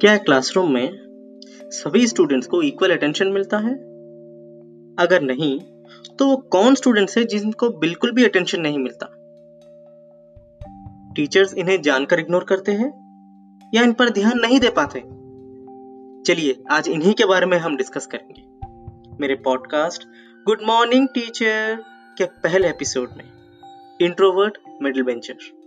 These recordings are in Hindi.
क्या क्लासरूम में सभी स्टूडेंट्स को इक्वल अटेंशन मिलता है? अगर नहीं तो वो कौन स्टूडेंट्स है जिनको बिल्कुल भी अटेंशन नहीं मिलता? टीचर्स इन्हें जानकर इग्नोर करते हैं या इन पर ध्यान नहीं दे पाते? चलिए, आज इन्हीं के बारे में हम डिस्कस करेंगे। मेरे पॉडकास्ट गुड मॉर्निंग टीचर के पहले एपिसोड में इंट्रोवर्ट मिडिल बेंचर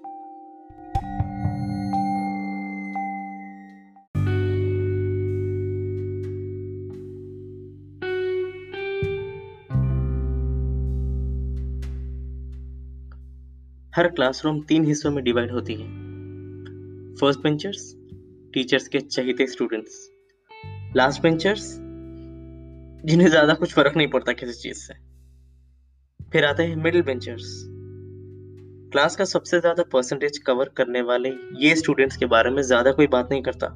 हर क्लासरूम तीन हिस्सों में डिवाइड होती है। फ़र्स्ट बेंचर्स टीचर्स के चहेते स्टूडेंट्स लास्ट बेंचर्स जिन्हें ज़्यादा कुछ फ़र्क नहीं पड़ता किसी चीज़ से। फिर आते हैं मिडिल बेंचर्स क्लास का सबसे ज़्यादा परसेंटेज कवर करने वाले ये स्टूडेंट्स के बारे में ज़्यादा कोई बात नहीं करता।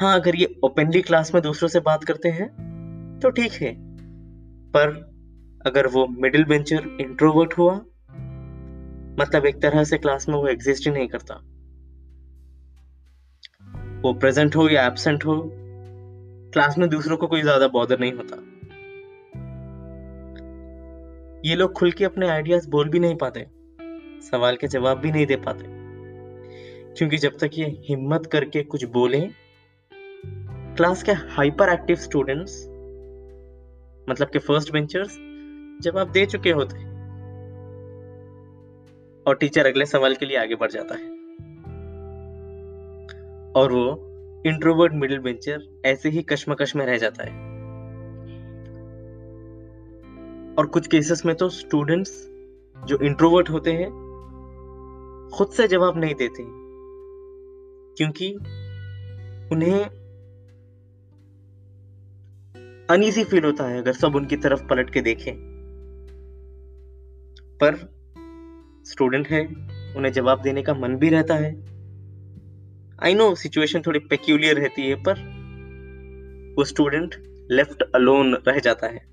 हाँ अगर ये ओपनली क्लास में दूसरों से बात करते हैं तो ठीक है। पर अगर वो मिडिल बेंचर इंट्रोवर्ट हुआ मतलब एक तरह से क्लास में वो एग्जिस्ट ही नहीं करता। वो प्रेजेंट हो या एबसेंट हो क्लास में दूसरों को कोई ज़्यादा बॉदर नहीं होता। ये लोग खुल के अपने आइडियाज़ बोल भी नहीं पाते, सवाल के जवाब भी नहीं दे पाते। क्योंकि जब तक ये हिम्मत करके कुछ बोले क्लास के हाइपर एक्टिव स्टूडेंट्स मतलब के फ़र्स्ट बेंचर्स जवाब दे चुके होते और टीचर अगले सवाल के लिए आगे बढ़ जाता है। और वो इंट्रोवर्ट मिडिल बेंचर ऐसे ही कश्मकश में रह जाता है। और कुछ केसेस में तो स्टूडेंट्स जो इंट्रोवर्ट होते हैं, खुद से जवाब नहीं देते क्योंकि उन्हें अनईजी फील होता है अगर सब उनकी तरफ़ पलट के देखें। पर स्टूडेंट है, उन्हें जवाब देने का मन भी रहता है। आई नो सिचुएशन थोड़ी पेक्यूलियर रहती है, पर वो स्टूडेंट लेफ़्ट अलोन रह जाता है।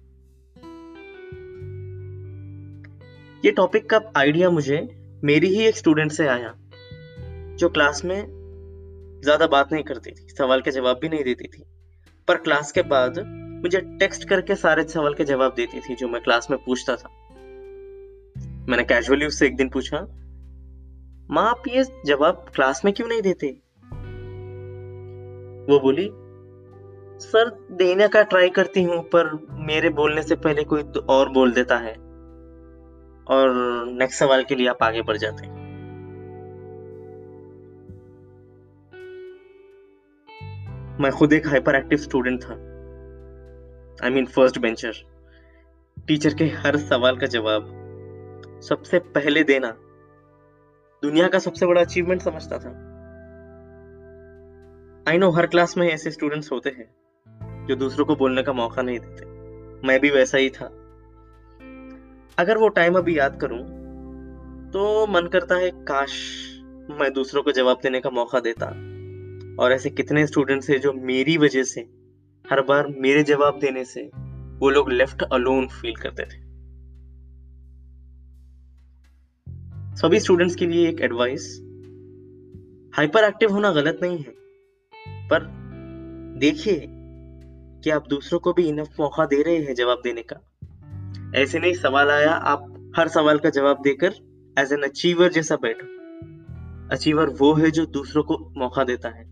ये टॉपिक का आइडिया मुझे मेरी ही एक स्टूडेंट से आया, जो क्लास में ज़्यादा बात नहीं करती थी, सवाल के जवाब भी नहीं देती थी। पर क्लास के बाद मुझे टेक्स्ट करके सारे सवाल के जवाब देती थी, जो मैं क्लास में पूछता था। मैंने कैजुअली उससे एक दिन पूछा, माँ, आप ये जवाब क्लास में क्यों नहीं देते? वो बोली, सर, देने का ट्राई करती हूँ, पर मेरे बोलने से पहले कोई तो और बोल देता है। और नेक्स्ट सवाल के लिए आप आगे बढ़ जाते हैं। मैं खुद एक हाइपर एक्टिव स्टूडेंट था। I mean first bencher teacher के हर सवाल का जवाब सबसे पहले देना। दुनिया का सबसे बड़ा अचीवमेंट समझता था। आई नो हर क्लास में ऐसे स्टूडेंट्स होते हैं, जो दूसरों को बोलने का मौका नहीं देते। मैं भी वैसा ही था। अगर वो टाइम अभी याद करूँ तो मन करता है, काश मैं दूसरों को जवाब देने का मौका देता। और ऐसे कितने स्टूडेंट्स हैं जो मेरी वजह से, हर बार मेरे जवाब देने से, वो लोग लेफ़्ट अलोन फील करते थे। सभी स्टूडेंट्स के लिए एक एडवाइस हाइपर एक्टिव होना गलत नहीं है, पर देखिए कि आप दूसरों को भी इनफ मौका दे रहे हैं जवाब देने का। ऐसे नहीं सवाल आया, आप हर सवाल का जवाब देकर एज एन अचीवर जैसा बैठो। अचीवर वो है जो दूसरों को मौका देता है।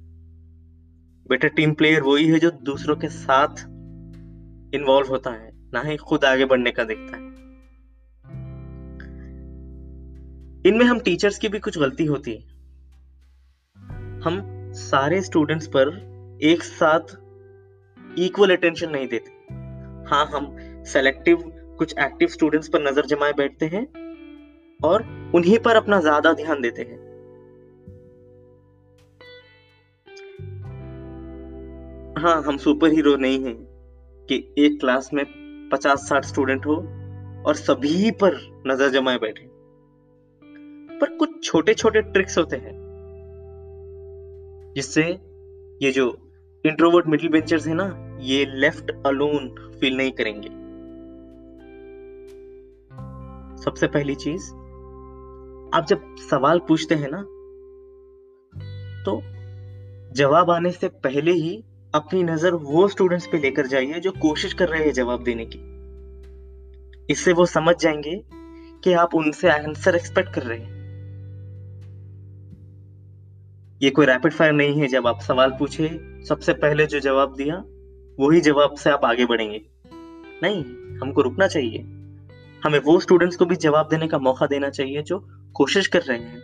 बेटर टीम प्लेयर वही है जो दूसरों के साथ इन्वॉल्व होता है, ना ही खुद आगे बढ़ने का देखता है। इनमें हम टीचर्स की भी कुछ गलती होती है। हम सारे स्टूडेंट्स पर एक साथ इक्वल अटेंशन नहीं देते। हाँ हम सेलेक्टिव कुछ एक्टिव स्टूडेंट्स पर नज़र जमाए बैठते हैं और उन्हीं पर अपना ज़्यादा ध्यान देते हैं। हाँ हम सुपर हीरो नहीं हैं कि एक क्लास में पचास साठ स्टूडेंट हो और सभी पर नज़र जमाए बैठे। पर कुछ छोटे छोटे ट्रिक्स होते हैं। जिससे ये जो इंट्रोवर्ट मिडिल बेंचर्स है ना, ये लेफ़्ट अलोन फील नहीं करेंगे। सबसे पहली चीज़, आप जब सवाल पूछते हैं ना तो जवाब आने से पहले ही अपनी नज़र वो स्टूडेंट्स पे लेकर जाइए जो कोशिश कर रहे हैं जवाब देने की। इससे वो समझ जाएँगे कि आप उनसे आंसर एक्सपेक्ट कर रहे हैं। ये कोई रैपिड फायर नहीं है जब आप सवाल पूछे, सबसे पहले जो जवाब दिया, वही जवाब से आप आगे बढ़ेंगे। नहीं, हमको रुकना चाहिए। हमें वो स्टूडेंट्स को भी जवाब देने का मौका देना चाहिए जो कोशिश कर रहे हैं।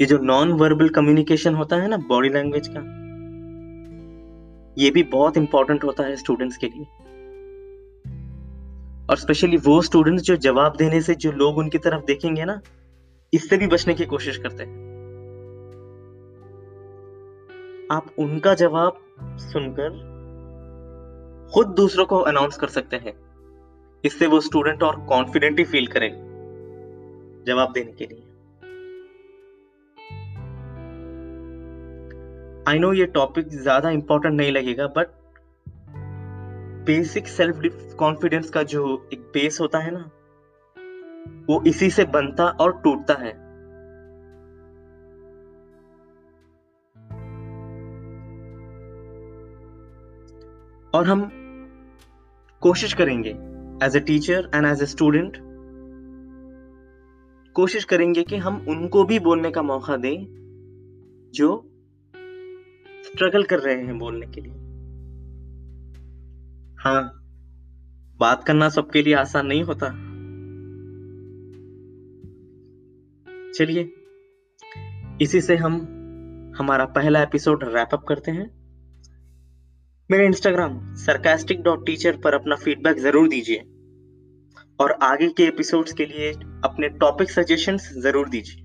ये जो नॉन वर्बल कम्युनिकेशन होता है ना बॉडी लैंग्वेज का, ये भी बहुत इंपॉर्टेंट होता है स्टूडेंट्स के लिए। और स्पेशली वो स्टूडेंट्स जो जवाब देने से जो लोग उनकी तरफ़ देखेंगे ना इससे भी बचने की कोशिश करते हैं। आप उनका जवाब सुनकर खुद दूसरों को अनाउंस कर सकते हैं। इससे वो स्टूडेंट और कॉन्फिडेंट ही फील करेंगे, जवाब देने के लिए। आई नो ये टॉपिक ज़्यादा इंपॉर्टेंट नहीं लगेगा बट बेसिक सेल्फ कॉन्फिडेंस का जो एक बेस होता है ना वो इसी से बनता और टूटता है। और हम कोशिश करेंगे as a teacher and as a student कोशिश करेंगे कि हम उनको भी बोलने का मौका दें, जो स्ट्रगल कर रहे हैं बोलने के लिए। हाँ बात करना सबके लिए आसान नहीं होता। चलिए, इसी से हम हमारा पहला एपिसोड रैप अप करते हैं। मेरे इंस्टाग्राम सरकास्टिक डॉट टीचर पर अपना फीडबैक ज़रूर दीजिए और आगे के एपिसोड्स के लिए अपने टॉपिक सजेशंस ज़रूर दीजिए।